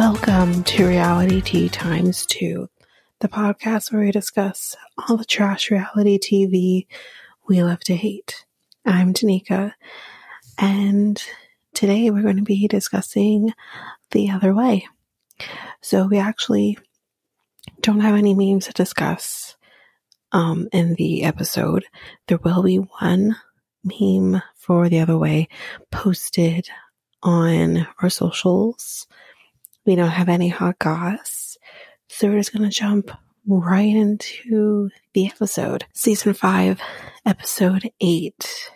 Welcome to Realitea Times 2, the podcast where we discuss all the trash reality TV we love to hate. I'm Tanika, and today we're going to be discussing The Other Way. So, we actually don't have any memes to discuss um, in the episode. There will be one meme for The Other Way posted on our socials we don't have any hot goss. So we're just going to jump right into the episode. Season 5, Episode 8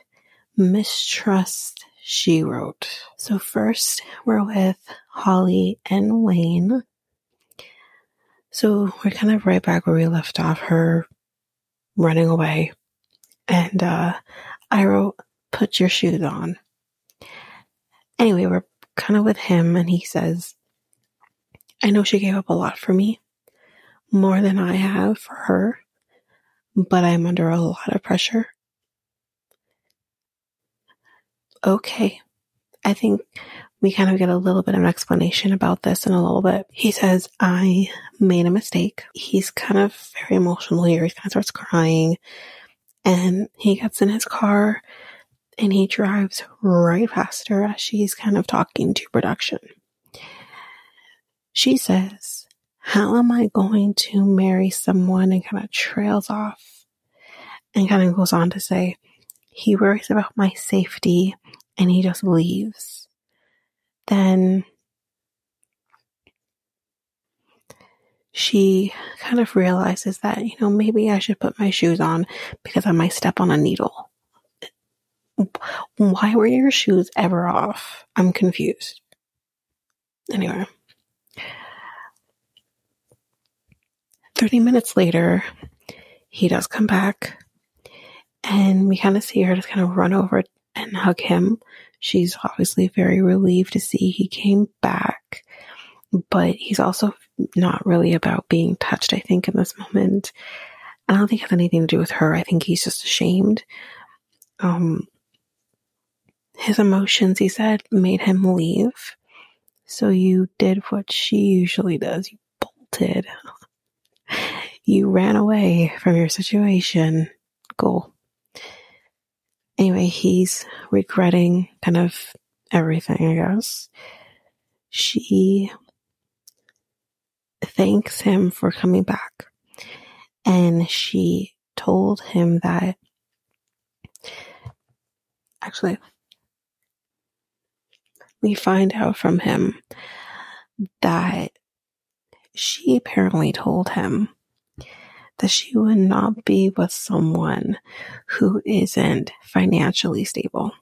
Mistrust She Wrote. So, first, we're with Holly and Wayne. So, we're kind of right back where we left off, her running away. And uh, I wrote, Put your shoes on. Anyway, we're kind of with him, and he says, I know she gave up a lot for me, more than I have for her, but I'm under a lot of pressure. Okay. I think we kind of get a little bit of an explanation about this in a little bit. He says, I made a mistake. He's kind of very emotional here. He kind of starts crying and he gets in his car and he drives right past her as she's kind of talking to production. She says, How am I going to marry someone? and kind of trails off and kind of goes on to say, He worries about my safety and he just leaves. Then she kind of realizes that, you know, maybe I should put my shoes on because I might step on a needle. Why were your shoes ever off? I'm confused. Anyway. 30 minutes later, he does come back and we kind of see her just kind of run over and hug him. She's obviously very relieved to see he came back, but he's also not really about being touched, I think, in this moment. I don't think it has anything to do with her. I think he's just ashamed. Um, his emotions, he said, made him leave. So you did what she usually does. You bolted. You ran away from your situation. Cool. Anyway, he's regretting kind of everything, I guess. She thanks him for coming back. And she told him that actually we find out from him that she apparently told him that she would not be with someone who isn't financially stable.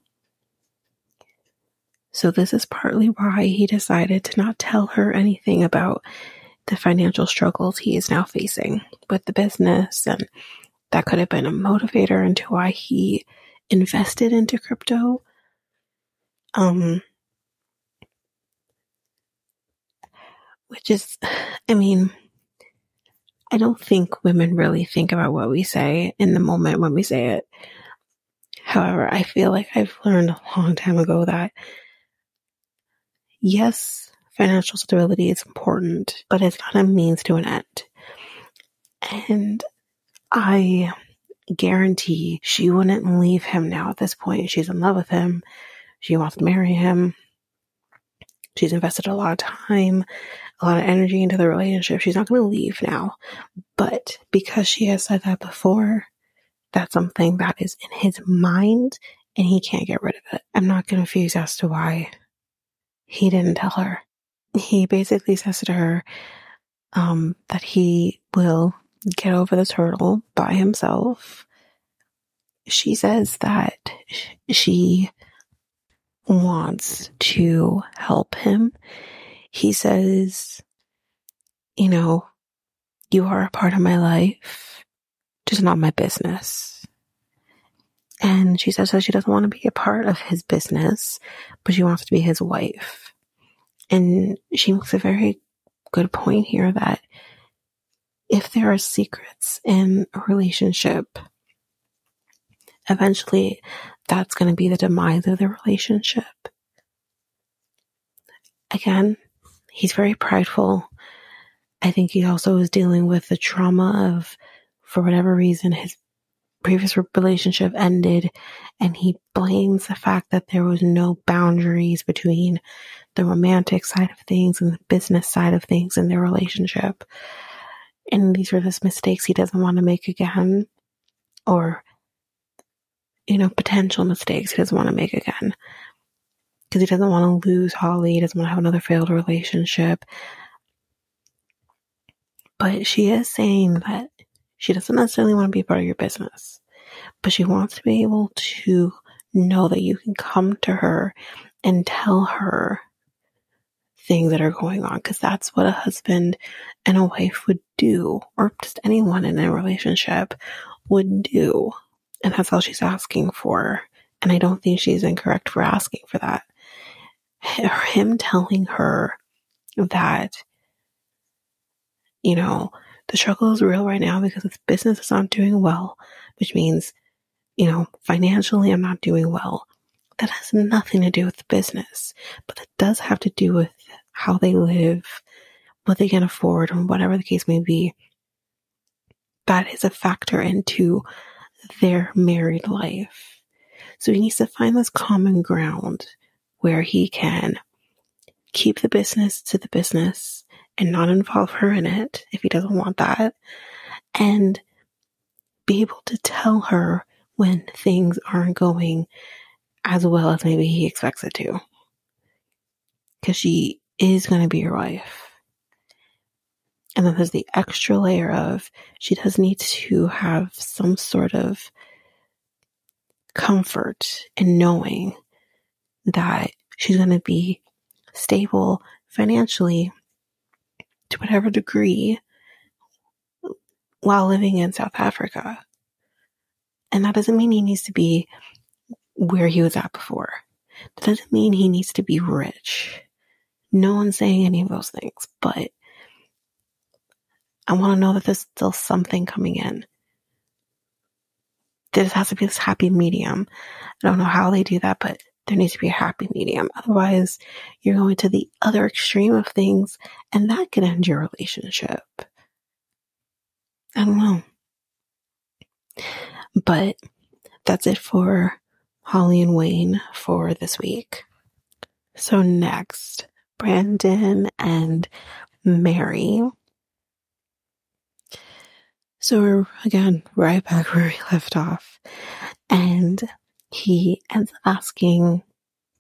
So, this is partly why he decided to not tell her anything about the financial struggles he is now facing with the business. And that could have been a motivator into why he invested into crypto. Um, which is, I mean, I don't think women really think about what we say in the moment when we say it. However, I feel like I've learned a long time ago that yes, financial stability is important, but it's not a means to an end. And I guarantee she wouldn't leave him now at this point. She's in love with him. She wants to marry him. She's invested a lot of time, a lot of energy into the relationship. She's not going to leave now. But because she has said that before, that's something that is in his mind and he can't get rid of it. I'm not confused as to why he didn't tell her. He basically says to her um, that he will get over this hurdle by himself. She says that she wants to help him. He says, you know, you are a part of my life, just not my business. And she says that she doesn't want to be a part of his business, but she wants to be his wife. And she makes a very good point here that if there are secrets in a relationship, eventually that's going to be the demise of the relationship. Again, he's very prideful. I think he also is dealing with the trauma of, for whatever reason, his previous relationship ended and he blames the fact that there was no boundaries between the romantic side of things and the business side of things in their relationship and these are the mistakes he doesn't want to make again or you know potential mistakes he doesn't want to make again because he doesn't want to lose holly he doesn't want to have another failed relationship but she is saying that she doesn't necessarily want to be part of your business but she wants to be able to know that you can come to her and tell her things that are going on because that's what a husband and a wife would do, or just anyone in a relationship would do. And that's all she's asking for. And I don't think she's incorrect for asking for that. Him telling her that, you know, the struggle is real right now because his business is not doing well, which means, you know, financially I'm not doing well. That has nothing to do with the business, but it does have to do with how they live, what they can afford, and whatever the case may be. That is a factor into their married life. So he needs to find this common ground where he can keep the business to the business and not involve her in it if he doesn't want that. And be able to tell her when things aren't going as well as maybe he expects it to. Because she is going to be your wife. And then there's the extra layer of she does need to have some sort of comfort in knowing that she's going to be stable financially to whatever degree while living in South Africa. And that doesn't mean he needs to be where he was at before. That doesn't mean he needs to be rich. No one's saying any of those things, but I want to know that there's still something coming in. There has to be this happy medium. I don't know how they do that, but there needs to be a happy medium. Otherwise, you're going to the other extreme of things, and that can end your relationship. I don't know. But that's it for Holly and Wayne for this week. So, next, Brandon and Mary. So we're again right back where we left off. And he ends up asking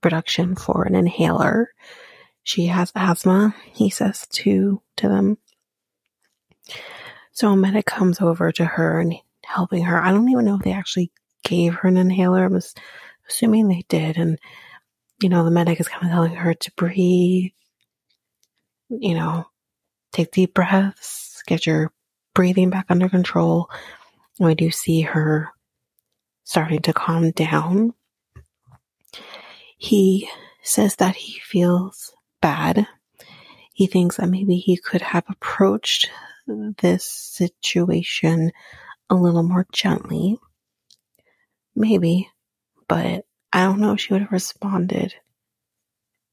production for an inhaler. She has asthma, he says to to them. So a medic comes over to her and helping her. I don't even know if they actually gave her an inhaler. I'm assuming they did. And you know, the medic is kind of telling her to breathe, you know, take deep breaths, get your breathing back under control. And we do see her starting to calm down. He says that he feels bad. He thinks that maybe he could have approached this situation a little more gently. Maybe, but I don't know if she would have responded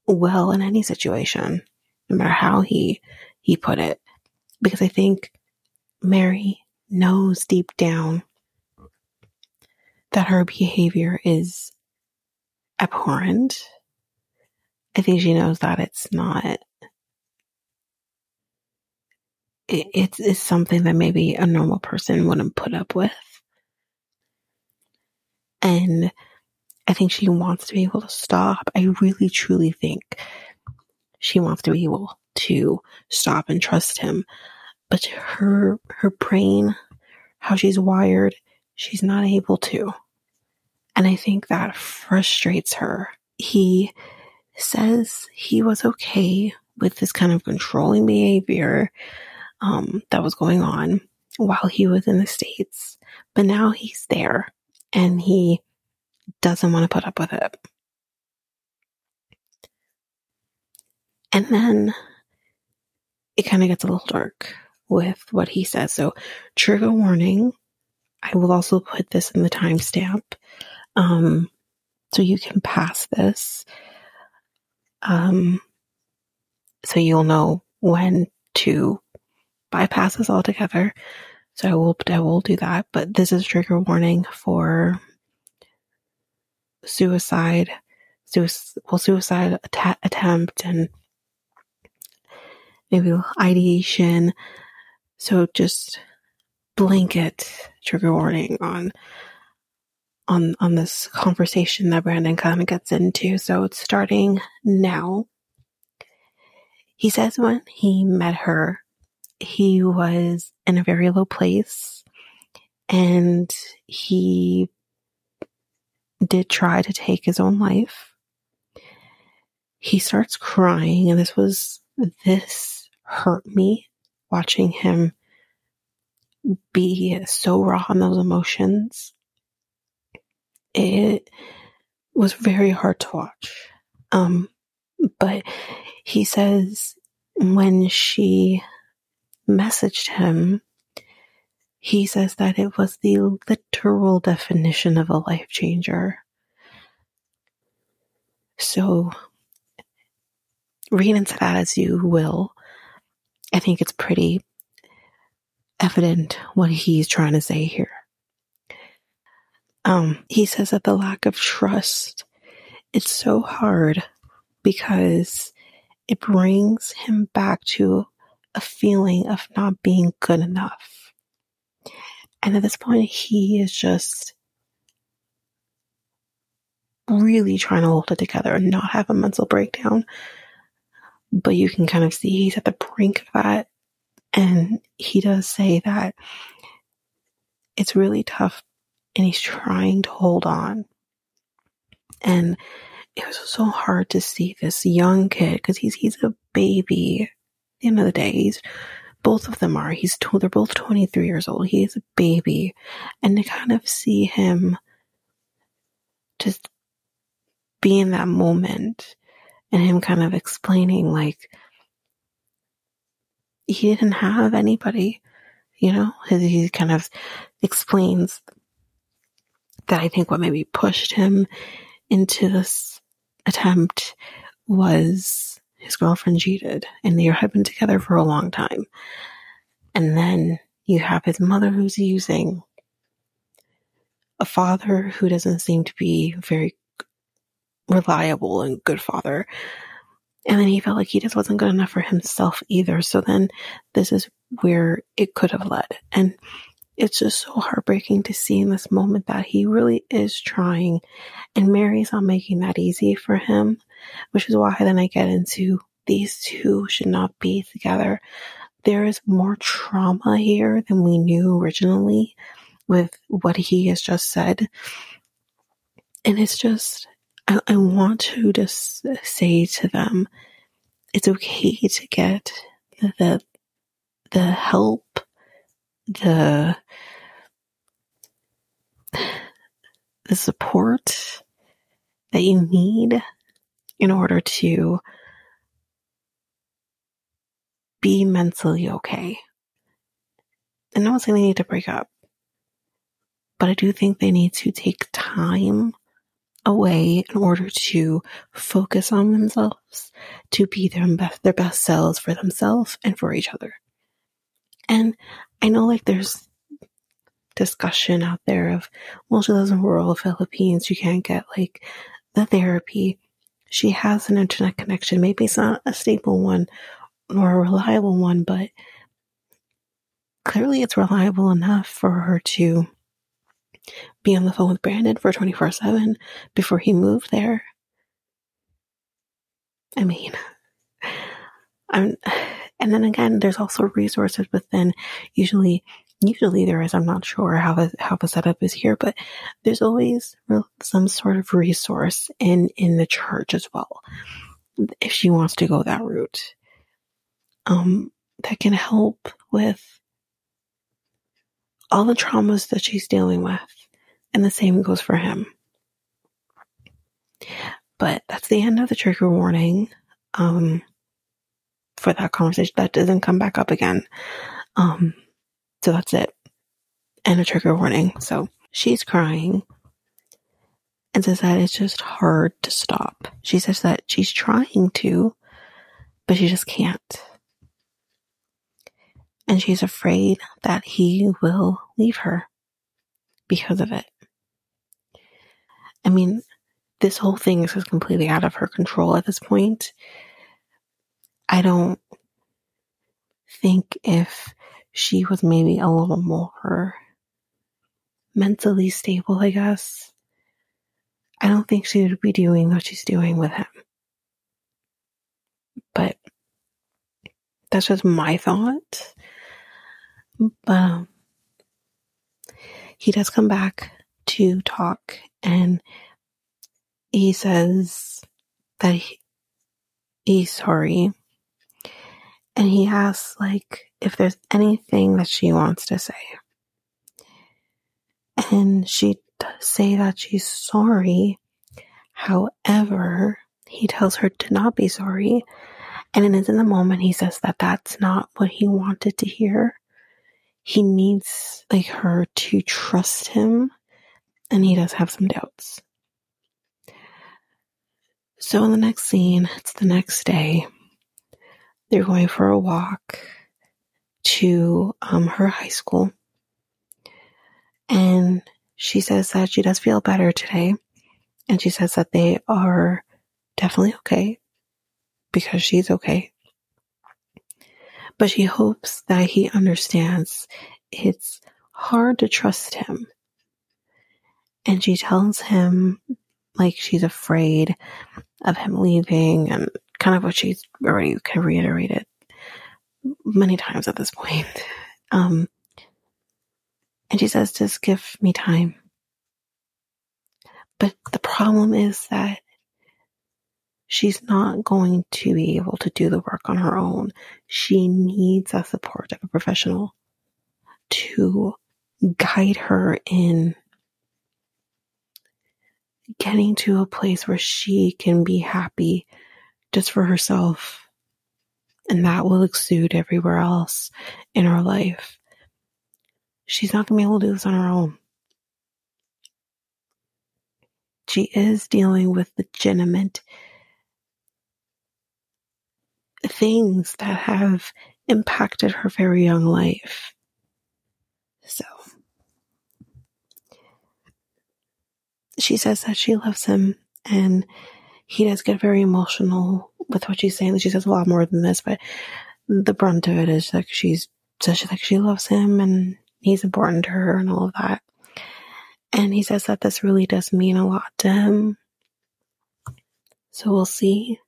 well in any situation, no matter how he he put it. Because I think Mary knows deep down that her behavior is abhorrent. I think she knows that it's not. It, it's, it's something that maybe a normal person wouldn't put up with. And I think she wants to be able to stop. I really truly think she wants to be able to stop and trust him. But her her brain, how she's wired, she's not able to. And I think that frustrates her. He says he was okay with this kind of controlling behavior um, that was going on while he was in the States. But now he's there and he doesn't want to put up with it. And then it kind of gets a little dark with what he says. So, trigger warning. I will also put this in the timestamp. Um, so you can pass this. Um, so you'll know when to bypass this altogether. So I will, I will do that. But this is trigger warning for suicide, suicide, well, suicide att- attempt and maybe ideation. So just blanket trigger warning on on on this conversation that Brandon kind of gets into. So it's starting now. He says when he met her, he was in a very low place and he did try to take his own life. He starts crying and this was this hurt me watching him be so raw on those emotions. It was very hard to watch. Um, but he says when she messaged him, he says that it was the literal definition of a life changer. So read into that as you will. I think it's pretty evident what he's trying to say here. Um, he says that the lack of trust, it's so hard because it brings him back to a feeling of not being good enough. And at this point, he is just really trying to hold it together and not have a mental breakdown but you can kind of see he's at the brink of that. And he does say that it's really tough and he's trying to hold on. And it was so hard to see this young kid because he's he's a baby. At the end of the day, he's both of them are. He's they're both 23 years old. He is a baby, and to kind of see him just be in that moment and him kind of explaining like he didn't have anybody, you know, he kind of explains that I think what maybe pushed him into this attempt was his girlfriend cheated and they had been together for a long time. And then you have his mother who's using a father who doesn't seem to be very reliable and good father. And then he felt like he just wasn't good enough for himself either. So then this is where it could have led. And it's just so heartbreaking to see in this moment that he really is trying and Mary's not making that easy for him, which is why then I get into these two should not be together. There is more trauma here than we knew originally with what he has just said. And it's just, I, want to just say to them, it's okay to get the, the help, the, the support that you need in order to be mentally okay. And I'm not saying they need to break up, but I do think they need to take time away in order to focus on themselves, to be their best, their best selves for themselves and for each other. And I know like there's discussion out there of, well, she lives in rural Philippines. She can't get like the therapy. She has an internet connection. Maybe it's not a stable one nor a reliable one, but clearly it's reliable enough for her to be on the phone with Brandon for 24 7 before he moved there. I mean, I'm, and then again, there's also resources within. Usually, usually there is. I'm not sure how the how the setup is here, but there's always some sort of resource in in the church as well, if she wants to go that route. Um, that can help with all the traumas that she's dealing with. And the same goes for him. But that's the end of the trigger warning um, for that conversation. That doesn't come back up again. Um, so that's it. And a trigger warning. So she's crying and says that it's just hard to stop. She says that she's trying to, but she just can't. And she's afraid that he will leave her because of it. I mean, this whole thing is just completely out of her control at this point. I don't think if she was maybe a little more mentally stable, I guess, I don't think she would be doing what she's doing with him. But that's just my thought. But um, he does come back to talk and he says that he, he's sorry. And he asks, like, if there's anything that she wants to say. And she does say that she's sorry. However, he tells her to not be sorry. And it is in the moment he says that that's not what he wanted to hear. He needs like her to trust him and he does have some doubts. So in the next scene, it's the next day. They're going for a walk to um, her high school. And she says that she does feel better today. And she says that they are definitely okay because she's okay. But she hopes that he understands it's hard to trust him and she tells him like she's afraid of him leaving and kind of what she's already kind of reiterated many times at this point. Um, and she says, just give me time. But the problem is that she's not going to be able to do the work on her own. She needs the support of a professional to guide her in getting to a place where she can be happy just for herself. And that will exude everywhere else in her life. She's not going to be able to do this on her own. She is dealing with legitimate things that have impacted her very young life. So, she says that she loves him and he does get very emotional with what she's saying. She says a lot more than this, but the brunt of it is like she's says she like she loves him and he's important to her and all of that. And he says that this really does mean a lot to him. So we'll see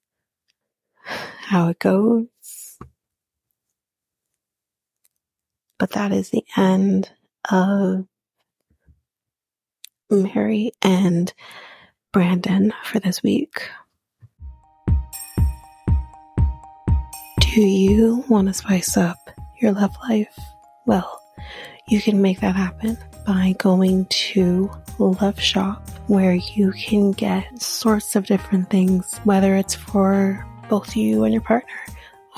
how it goes. But that is the end of Mary and Brandon for this week. Do you want to spice up your love life? Well, you can make that happen by going to Love Shop, where you can get sorts of different things, whether it's for both you and your partner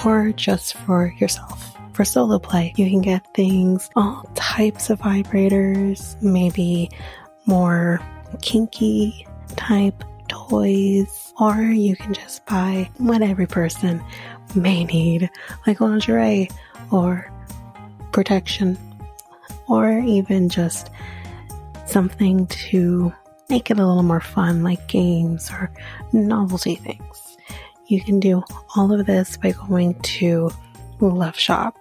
or just for yourself. For solo play, you can get things, all types of vibrators, maybe more kinky type toys, or you can just buy what every person may need, like lingerie or protection, or even just something to make it a little more fun, like games or novelty things. You can do all of this by going to Love Shop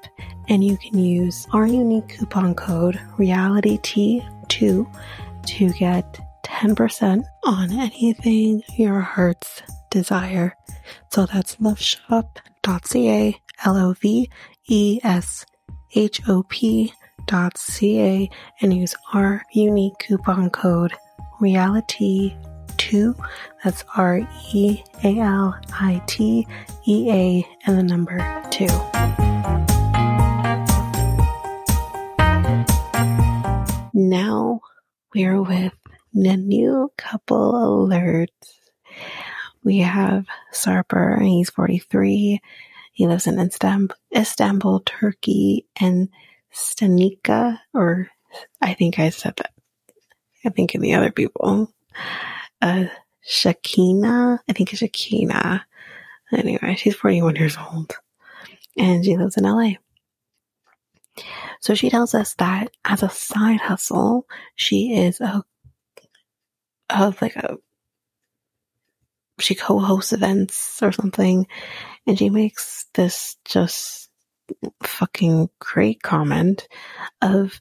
and you can use our unique coupon code Realitea2 to get 10% on anything your heart's desire. So that's loveshop.ca, L O V E S H O P dot ca and use our unique coupon code reality 2 that's r e a l i t e a and the number 2 now we're with the new couple alerts we have Sarper, and he's 43. He lives in Istanbul, Turkey, and Stanika, or I think I said that. I think of the other people. Uh, Shakina, I think it's Shakina. Anyway, she's 41 years old and she lives in LA. So she tells us that as a side hustle, she is a, of like a, she co-hosts events or something and she makes this just fucking great comment of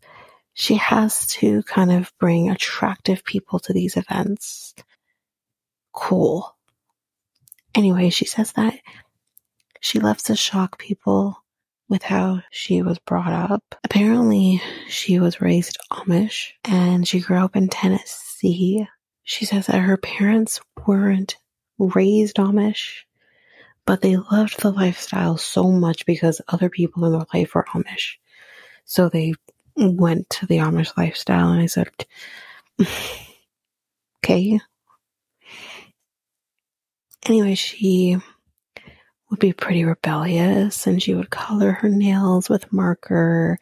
she has to kind of bring attractive people to these events. Cool. Anyway, she says that she loves to shock people with how she was brought up. Apparently, she was raised Amish and she grew up in Tennessee. She says that her parents weren't raised Amish but they loved the lifestyle so much because other people in their life were Amish. So they went to the Amish lifestyle and I said, okay. Anyway, she would be pretty rebellious and she would color her nails with marker.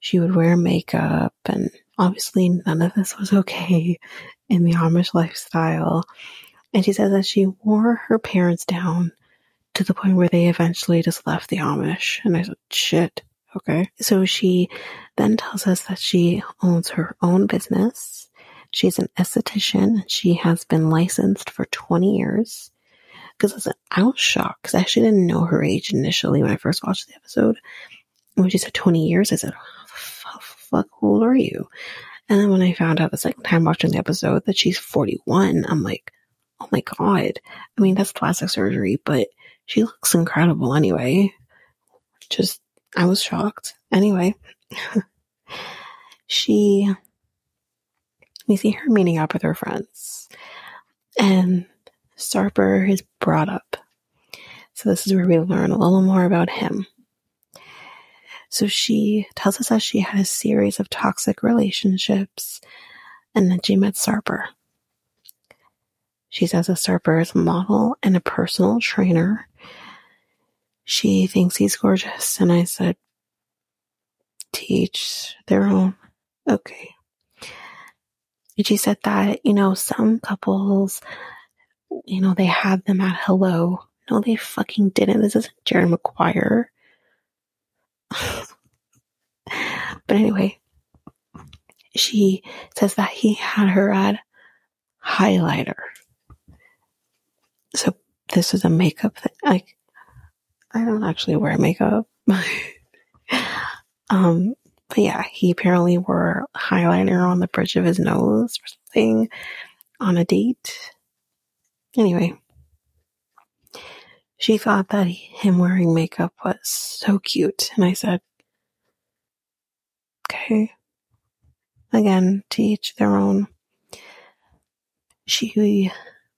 She would wear makeup and obviously none of this was okay in the Amish lifestyle. And she says that she wore her parents down to the point where they eventually just left the Amish. And I said, shit. Okay. So she then tells us that she owns her own business. She's an esthetician. She has been licensed for 20 years. Because listen, I was shocked because I actually didn't know her age initially when I first watched the episode. When she said 20 years, I said, fuck, how old are you? And then when I found out the second time watching the episode that she's 41, I'm like, oh my God. I mean, that's plastic surgery, but she looks incredible anyway. Just, I was shocked. Anyway, she, we see her meeting up with her friends and Sarper is brought up. So this is where we learn a little more about him. So she tells us that she had a series of toxic relationships and then she met Sarper. She says a Sarper is a model and a personal trainer she thinks he's gorgeous. And I said, teach their own. Okay. And she said that, you know, some couples, you know, they had them at hello. No, they fucking didn't. This isn't Jerry Maguire. but anyway, she says that he had her at highlighter. So this is a makeup thing. Like, I don't actually wear makeup. um, but yeah, he apparently wore highlighter on the bridge of his nose or something on a date. Anyway, she thought that him wearing makeup was so cute. And I said, okay. Again, to each their own. She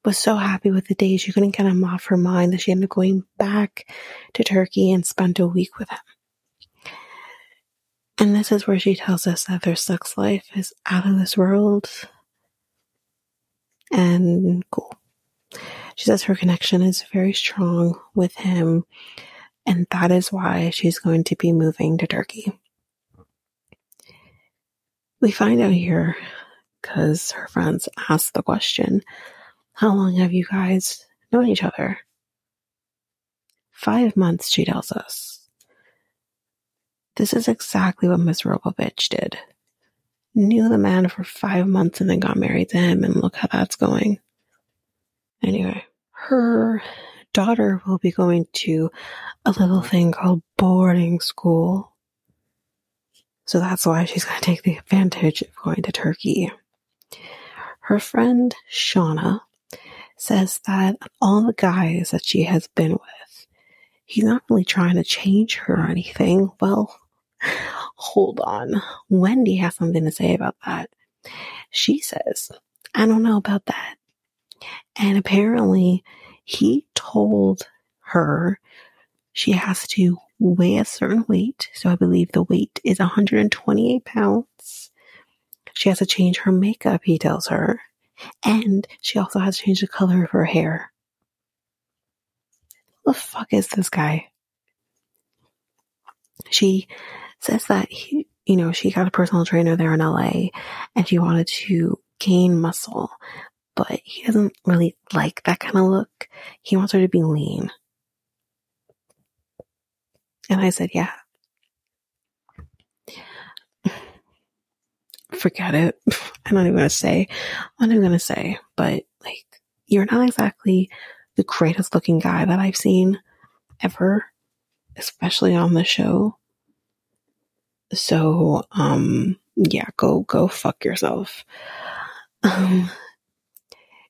was so happy with the day she couldn't get him off her mind that she ended up going back to Turkey and spent a week with him. And this is where she tells us that their sex life is out of this world and cool. She says her connection is very strong with him, and that is why she's going to be moving to Turkey. We find out here because her friends ask the question How long have you guys known each other? Five months, she tells us. This is exactly what Miss Rogovich did. Knew the man for five months and then got married to him, and look how that's going. Anyway, her daughter will be going to a little thing called boarding school so that's why she's going to take the advantage of going to Turkey. Her friend Shauna says that all the guys that she has been with, he's not really trying to change her or anything. Well, hold on. Wendy has something to say about that. She says, I don't know about that. And apparently he told her she has to weigh a certain weight. So I believe the weight is 128 pounds. She has to change her makeup, he tells her. And she also has to change the color of her hair. Who the fuck is this guy? She says that he, you know, she got a personal trainer there in LA and she wanted to gain muscle, but he doesn't really like that kind of look. He wants her to be lean. And I said, yeah. Forget it. I'm not even going to say. I'm not even going to say, but like, you're not exactly the greatest looking guy that I've seen ever, especially on the show. So, um, yeah, go, go fuck yourself. Um,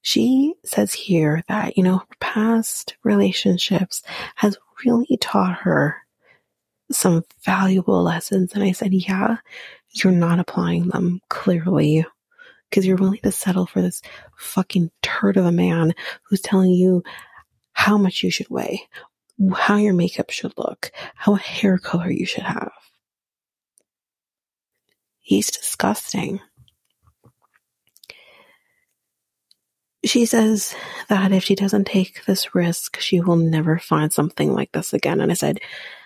she says here that, you know, past relationships has really taught her some valuable lessons. And I said, yeah, you're not applying them clearly because you're willing to settle for this fucking turd of a man who's telling you how much you should weigh, how your makeup should look, how hair color you should have. He's disgusting. She says that if she doesn't take this risk, she will never find something like this again. And I said,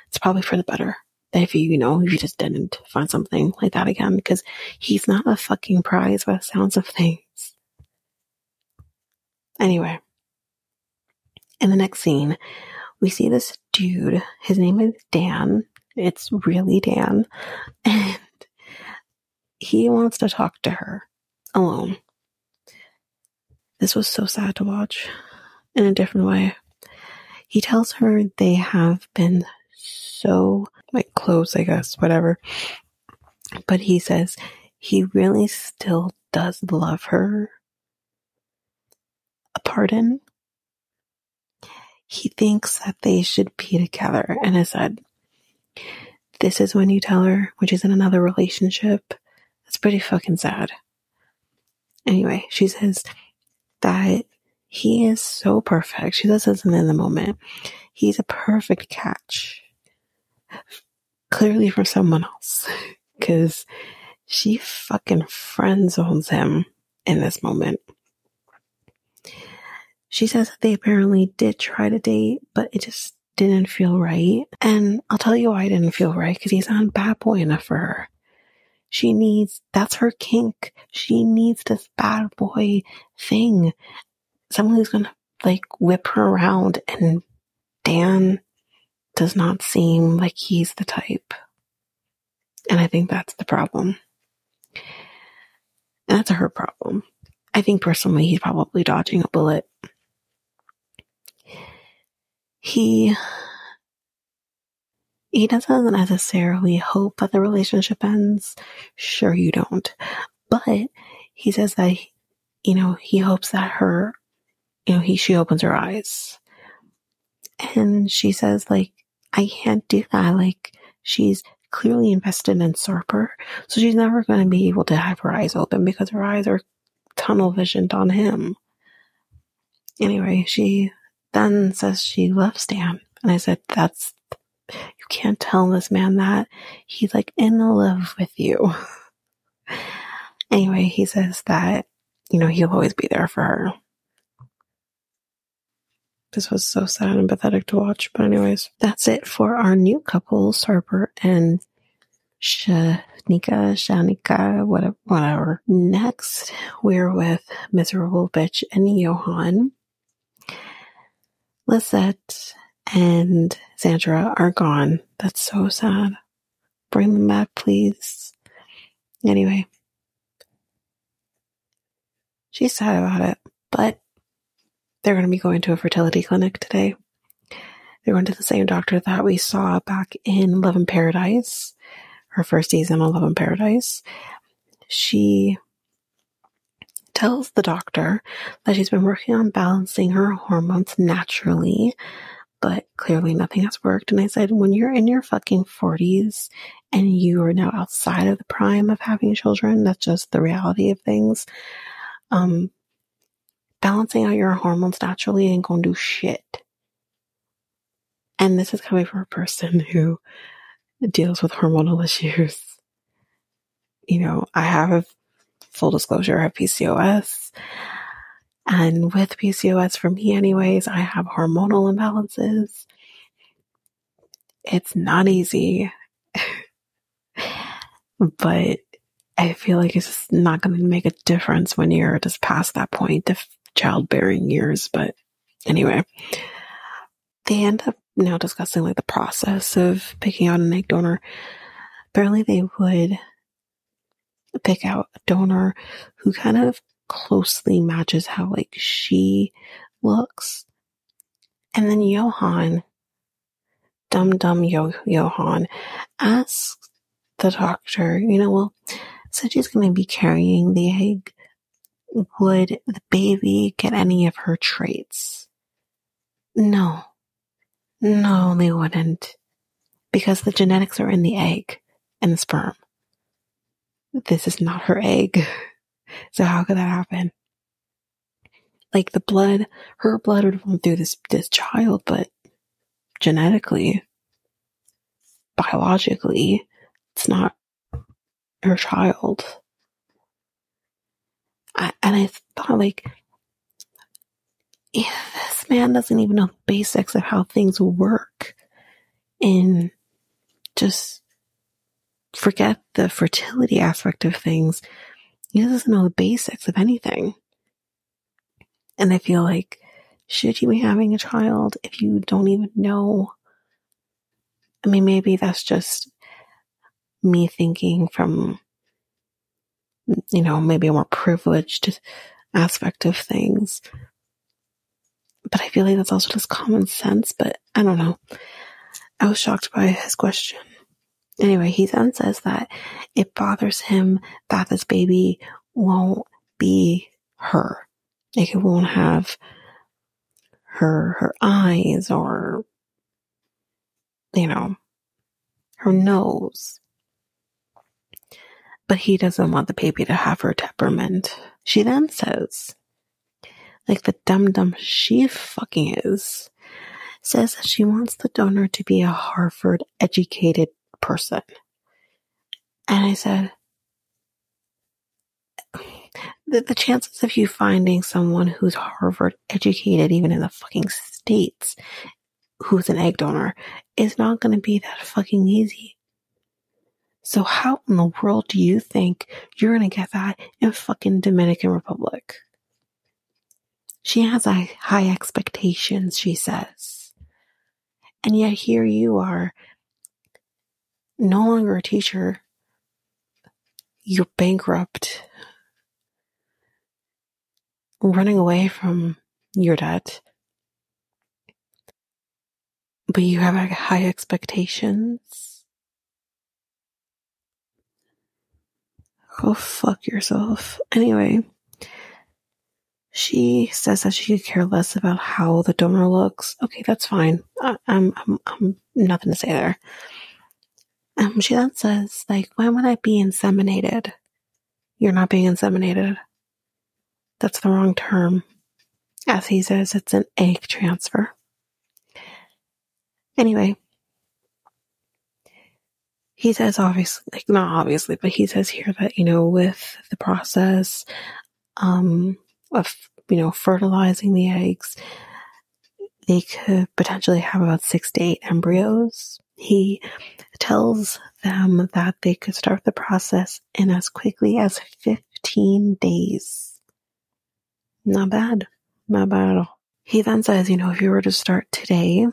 it's probably for the better. That if you, you know, if you just didn't find something like that again, because he's not a fucking prize by the sounds of things. Anyway, in the next scene, we see this dude. His name is Dan. It's really Dan. And he wants to talk to her alone. This was so sad to watch in a different way. He tells her they have been so like close, I guess, whatever. But he says he really still does love her. A pardon. He thinks that they should be together. And I said, this is when you tell her which is in another relationship. That's pretty fucking sad. Anyway, she says that he is so perfect. She says this in the moment. He's a perfect catch clearly for someone else because she fucking friend zones him in this moment. She says that they apparently did try to date, but it just didn't feel right. And I'll tell you why it didn't feel right because he's not bad boy enough for her. She needs, that's her kink. She needs this bad boy thing. Someone who's gonna like whip her around and Dan does not seem like he's the type. And I think that's the problem. That's her problem. I think personally he's probably dodging a bullet. He he doesn't necessarily hope that the relationship ends. Sure you don't. But he says that you know, he hopes that her you know, he she opens her eyes. And she says like I can't do that. Like, she's clearly invested in Sarper, so she's never going to be able to have her eyes open because her eyes are tunnel visioned on him. Anyway, she then says she loves Dan, and I said, that's You can't tell this man that. He's like in love with you. anyway, he says that, you know, he'll always be there for her. This was so sad and pathetic to watch. But, anyways, that's it for our new couples, Harper and Shanika, Shanika, whatever, whatever. Next, we're with Miserable Bitch and Yohan. Lisette and Sandra are gone. That's so sad. Bring them back, please. Anyway, she's sad about it, but they're going to be going to a fertility clinic today. They're going to the same doctor that we saw back in Love in Paradise, her first season of Love in Paradise. She tells the doctor that she's been working on balancing her hormones naturally, but clearly nothing has worked. And I said, when you're in your fucking 40s and you are now outside of the prime of having children, that's just the reality of things. Um, balancing out your hormones naturally ain't gonna do shit. And this is coming from a person who deals with hormonal issues. You know, I have a full disclosure, I have PCOS. And with PCOS, for me, anyways, I have hormonal imbalances. It's not easy, but I feel like it's just not going to make a difference when you're just past that point of childbearing years. But anyway, they end up now discussing like the process of picking out an egg donor. Apparently, they would pick out a donor who kind of closely matches how like she looks. And then Yohan, dumb dumb Yo- Yohan, asks the doctor, you know, well, since she's going to be carrying the egg, would the baby get any of her traits? No. No, they wouldn't. Because the genetics are in the egg and the sperm. This is not her egg. So how could that happen? Like the blood, her blood would run through this, this child, but genetically, biologically, it's not her child. I, and I thought like, if this man doesn't even know the basics of how things work and just forget the fertility aspect of things he doesn't know the basics of anything. And I feel like, should you be having a child if you don't even know? I mean, maybe that's just me thinking from, you know, maybe a more privileged aspect of things. But I feel like that's also just common sense, but I don't know. I was shocked by his question. Anyway, he then says that it bothers him that this baby won't be her. Like it won't have her, her eyes or, you know, her nose. But he doesn't want the baby to have her temperament. She then says, like the dumb dumb she fucking is, says that she wants the donor to be a Harvard educated person. And I said, the, the chances of you finding someone who's Harvard educated, even in the fucking States, who's an egg donor, is not going to be that fucking easy. So how in the world do you think you're going to get that in fucking Dominican Republic? She has high expectations, she says. And yet here you are no longer a teacher. You're bankrupt, running away from your debt, but you have high expectations. Go fuck yourself. Anyway, she says that she could care less about how the donor looks. Okay, that's fine. I, I'm, I'm, I'm nothing to say there. Um, she then says, like, when would I be inseminated? You're not being inseminated. That's the wrong term. As he says, it's an egg transfer. Anyway, he says obviously like not obviously but he says here that you know with the process um of you know fertilizing the eggs they could potentially have about six to eight embryos he tells them that they could start the process in as quickly as 15 days not bad not bad at all he then says you know if you were to start today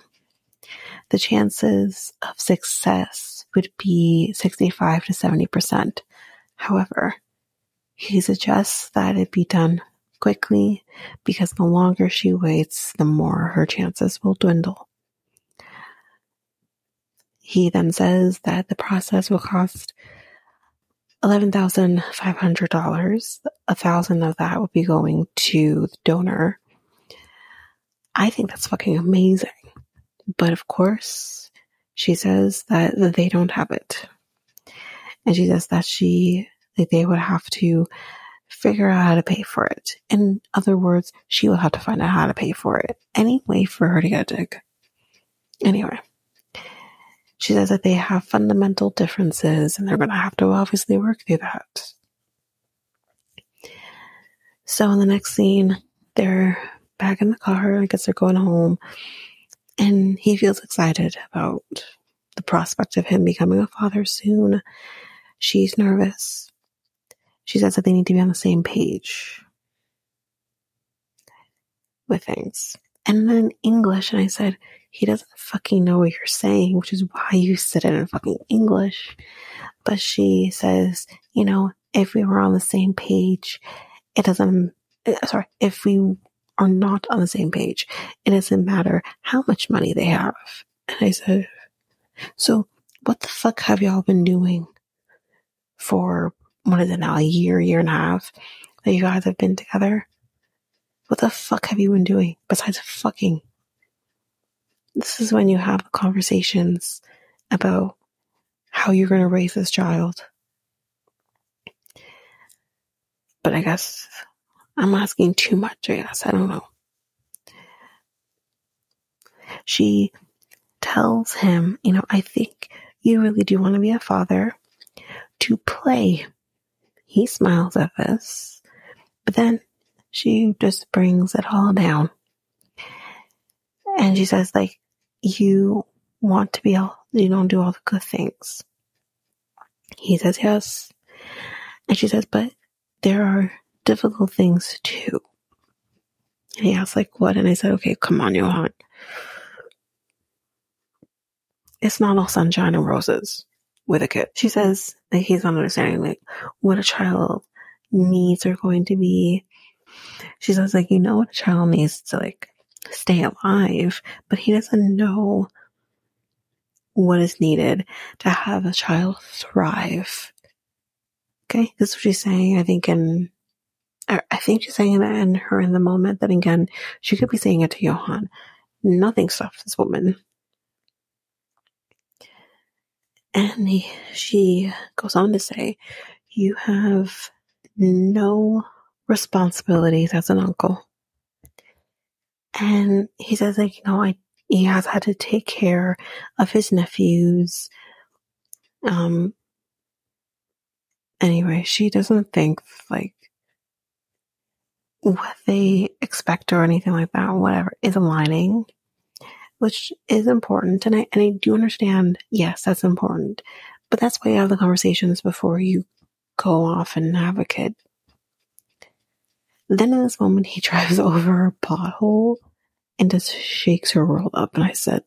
the chances of success would be 65 to 70%. However, he suggests that it be done quickly because the longer she waits, the more her chances will dwindle. He then says that the process will cost $11,500. A thousand of that will be going to the donor. I think that's fucking amazing. But of course, she says that they don't have it. And she says that she, that they would have to figure out how to pay for it. In other words, she will have to find out how to pay for it. Any way for her to get a dig. Anyway, she says that they have fundamental differences and they're going to have to obviously work through that. So in the next scene, they're back in the car. I guess they're going home and he feels excited about the prospect of him becoming a father soon. She's nervous. She says that they need to be on the same page with things. And then in English, and I said, he doesn't fucking know what you're saying, which is why you said it in fucking English. But she says, you know, if we were on the same page, it doesn't, uh, sorry, if we are not on the same page. It doesn't matter how much money they have. And I said, so what the fuck have y'all been doing for, what is it now, a year, year and a half that you guys have been together? What the fuck have you been doing besides fucking? This is when you have conversations about how you're going to raise this child. But I guess I'm asking too much, I guess. I don't know. She tells him, you know, I think you really do want to be a father to play. He smiles at this, but then she just brings it all down. And she says, like, you want to be all, you don't do all the good things. He says, yes. And she says, but there are difficult things too. And he asked, like, what? And I said, okay, come on, Yohan. It's not all sunshine and roses with a kid. She says that he's not understanding, like, what a child needs are going to be. She says, like, you know what a child needs to, like, stay alive, but he doesn't know what is needed to have a child thrive. Okay, this is what she's saying, I think, in I think she's saying that in her in the moment. That again, she could be saying it to Yohan. Nothing stops this woman. And he, she goes on to say, You have no responsibilities as an uncle. And he says, like, you know, I, he has had to take care of his nephews. Um, anyway, she doesn't think like what they expect or anything like that, whatever, is aligning, which is important. And I, and I do understand, yes, that's important. But that's why you have the conversations before you go off and have a kid. Then in this moment, he drives over a pothole and just shakes her world up. And I said,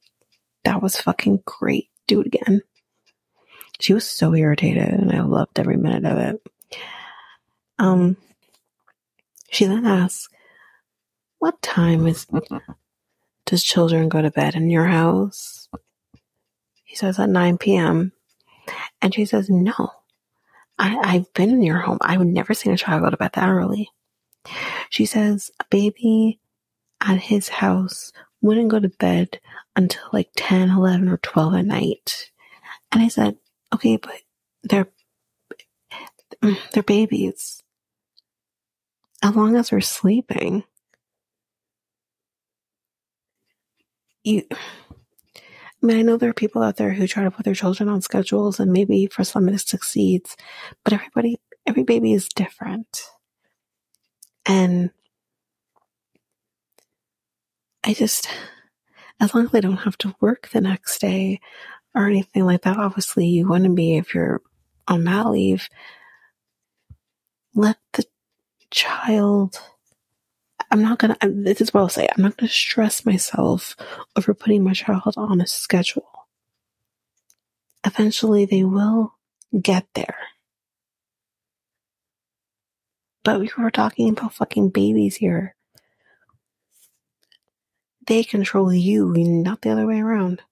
that was fucking great. Do it again. She was so irritated and I loved every minute of it. Um, she then asks, What time is does children go to bed in your house? He says at 9 p.m. And she says, No. I, I've been in your home. I've never seen a child go to bed that early. She says a baby at his house wouldn't go to bed until like 10, 11, or 12 at night. And I said, okay, but they're, they're babies as long as we're sleeping. You, I mean, I know there are people out there who try to put their children on schedules and maybe for some it succeeds, but everybody, every baby is different. And I just, as long as I don't have to work the next day or anything like that, obviously you wouldn't be if you're on mat leave. Let the child I'm not gonna, this is what I'll say, I'm not gonna stress myself over putting my child on a schedule. Eventually they will get there. But we were talking about fucking babies here. They control you, not the other way around.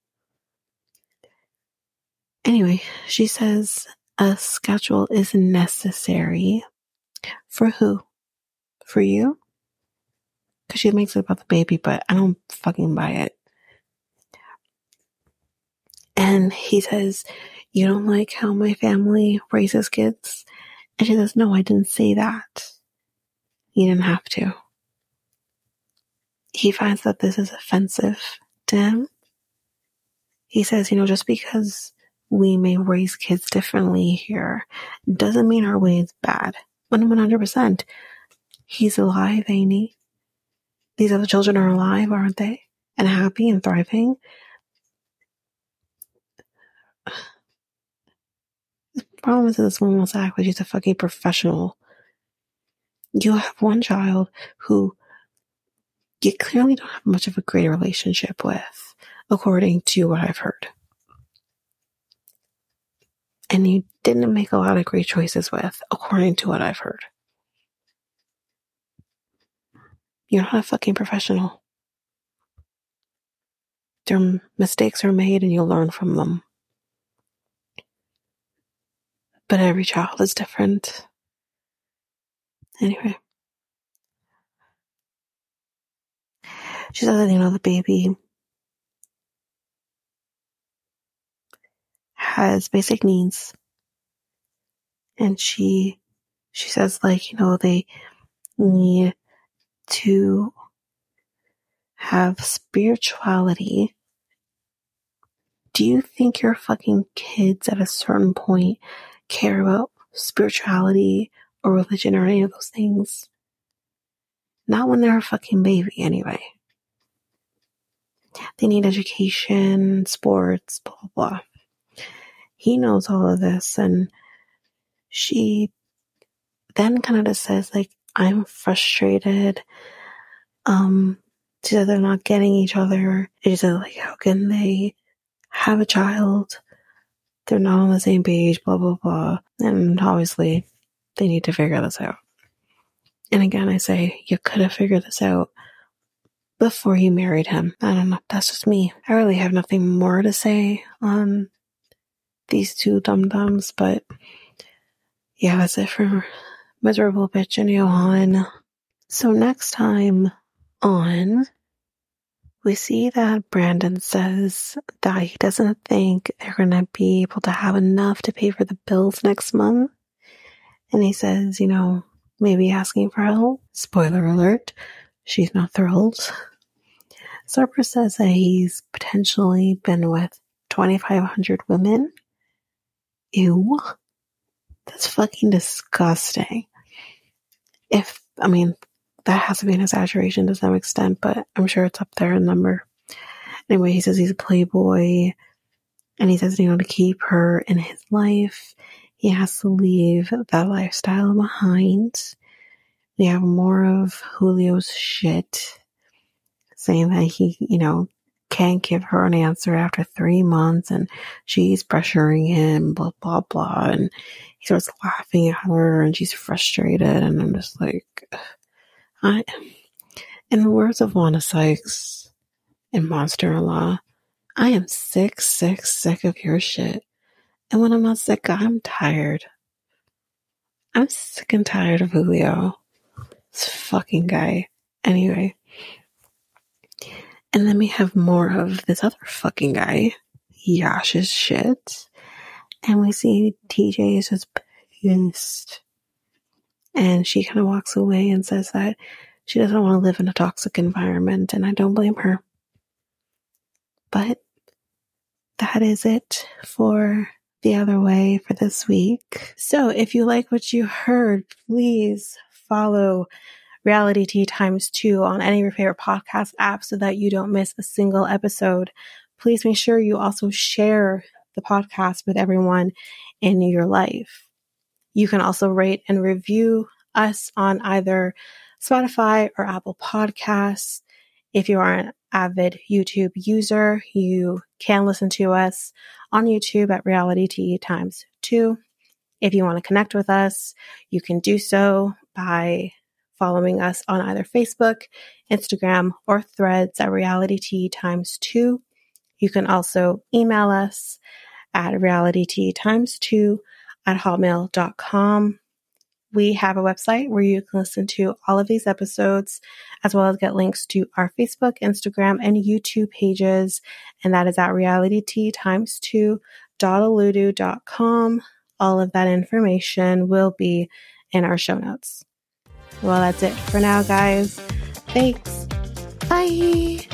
Anyway, she says a schedule is necessary. For who? For you? because she makes it about the baby, but I don't fucking buy it. And he says, You don't like how my family raises kids? And she says, No, I didn't say that. You didn't have to. He finds that this is offensive to him. He says, You know, just because we may raise kids differently here doesn't mean our way is bad. 100%. He's alive, he? These other children are alive, aren't they? And happy and thriving. The problem is that this woman to act like she's a fucking professional. You have one child who you clearly don't have much of a great relationship with, according to what I've heard. And you didn't make a lot of great choices with, according to what I've heard. You're not a fucking professional. Their mistakes are made and you'll learn from them. But every child is different. Anyway. She said that, you know, the baby has basic needs. And she, she says like, you know, they need to have spirituality, do you think your fucking kids at a certain point care about spirituality or religion or any of those things? Not when they're a fucking baby, anyway. They need education, sports, blah, blah, blah. He knows all of this, and she then kind of just says, like, I'm frustrated. Um, so they're not getting each other. It's like, how can they have a child? They're not on the same page, blah, blah, blah. And obviously, they need to figure this out. And again, I say, you could have figured this out before you married him. I don't know. That's just me. I really have nothing more to say on these two dum dums, but yeah, that's it for miserable bitch and Yohan. So next time on, we see that Brandon says that he doesn't think they're going to be able to have enough to pay for the bills next month. And he says, you know, maybe asking for help. Spoiler alert, she's not thrilled. Sarper says that he's potentially been with 2,500 women. Ew. That's fucking disgusting if, I mean, that has to be an exaggeration to some extent, but I'm sure it's up there in number. Anyway, he says he's a playboy and he says, you know, to keep her in his life, he has to leave that lifestyle behind. We have more of Julio's shit saying that he, you know, can't give her an answer after three months and she's pressuring him, blah, blah, blah. And he starts laughing at her and she's frustrated. And I'm just like, I, in the words of Wanda Sykes in Monster in Law, I am sick, sick, sick of your shit. And when I'm not sick, I'm tired. I'm sick and tired of Julio. This fucking guy. Anyway. And then we have more of this other fucking guy, Yash's shit. And we see TJ is just pissed. And she kind of walks away and says that she doesn't want to live in a toxic environment, and I don't blame her. But that is it for the other way for this week. So if you like what you heard, please follow Realitea times two on any of your favorite podcast apps so that you don't miss a single episode. Please make sure you also share the podcast with everyone in your life. You can also rate and review us on either Spotify or Apple Podcasts. If you are an avid YouTube user, you can listen to us on YouTube at Realitea times two. If you want to connect with us, you can do so by following us on either Facebook, Instagram, or threads at Realitea times two. You can also email us at Realitea times two at hotmail.com. We have a website where you can listen to all of these episodes, as well as get links to our Facebook, Instagram, and YouTube pages. And that is at realitea times two com. All of that information will be in our show notes. Well, that's it for now, guys. Thanks. Bye.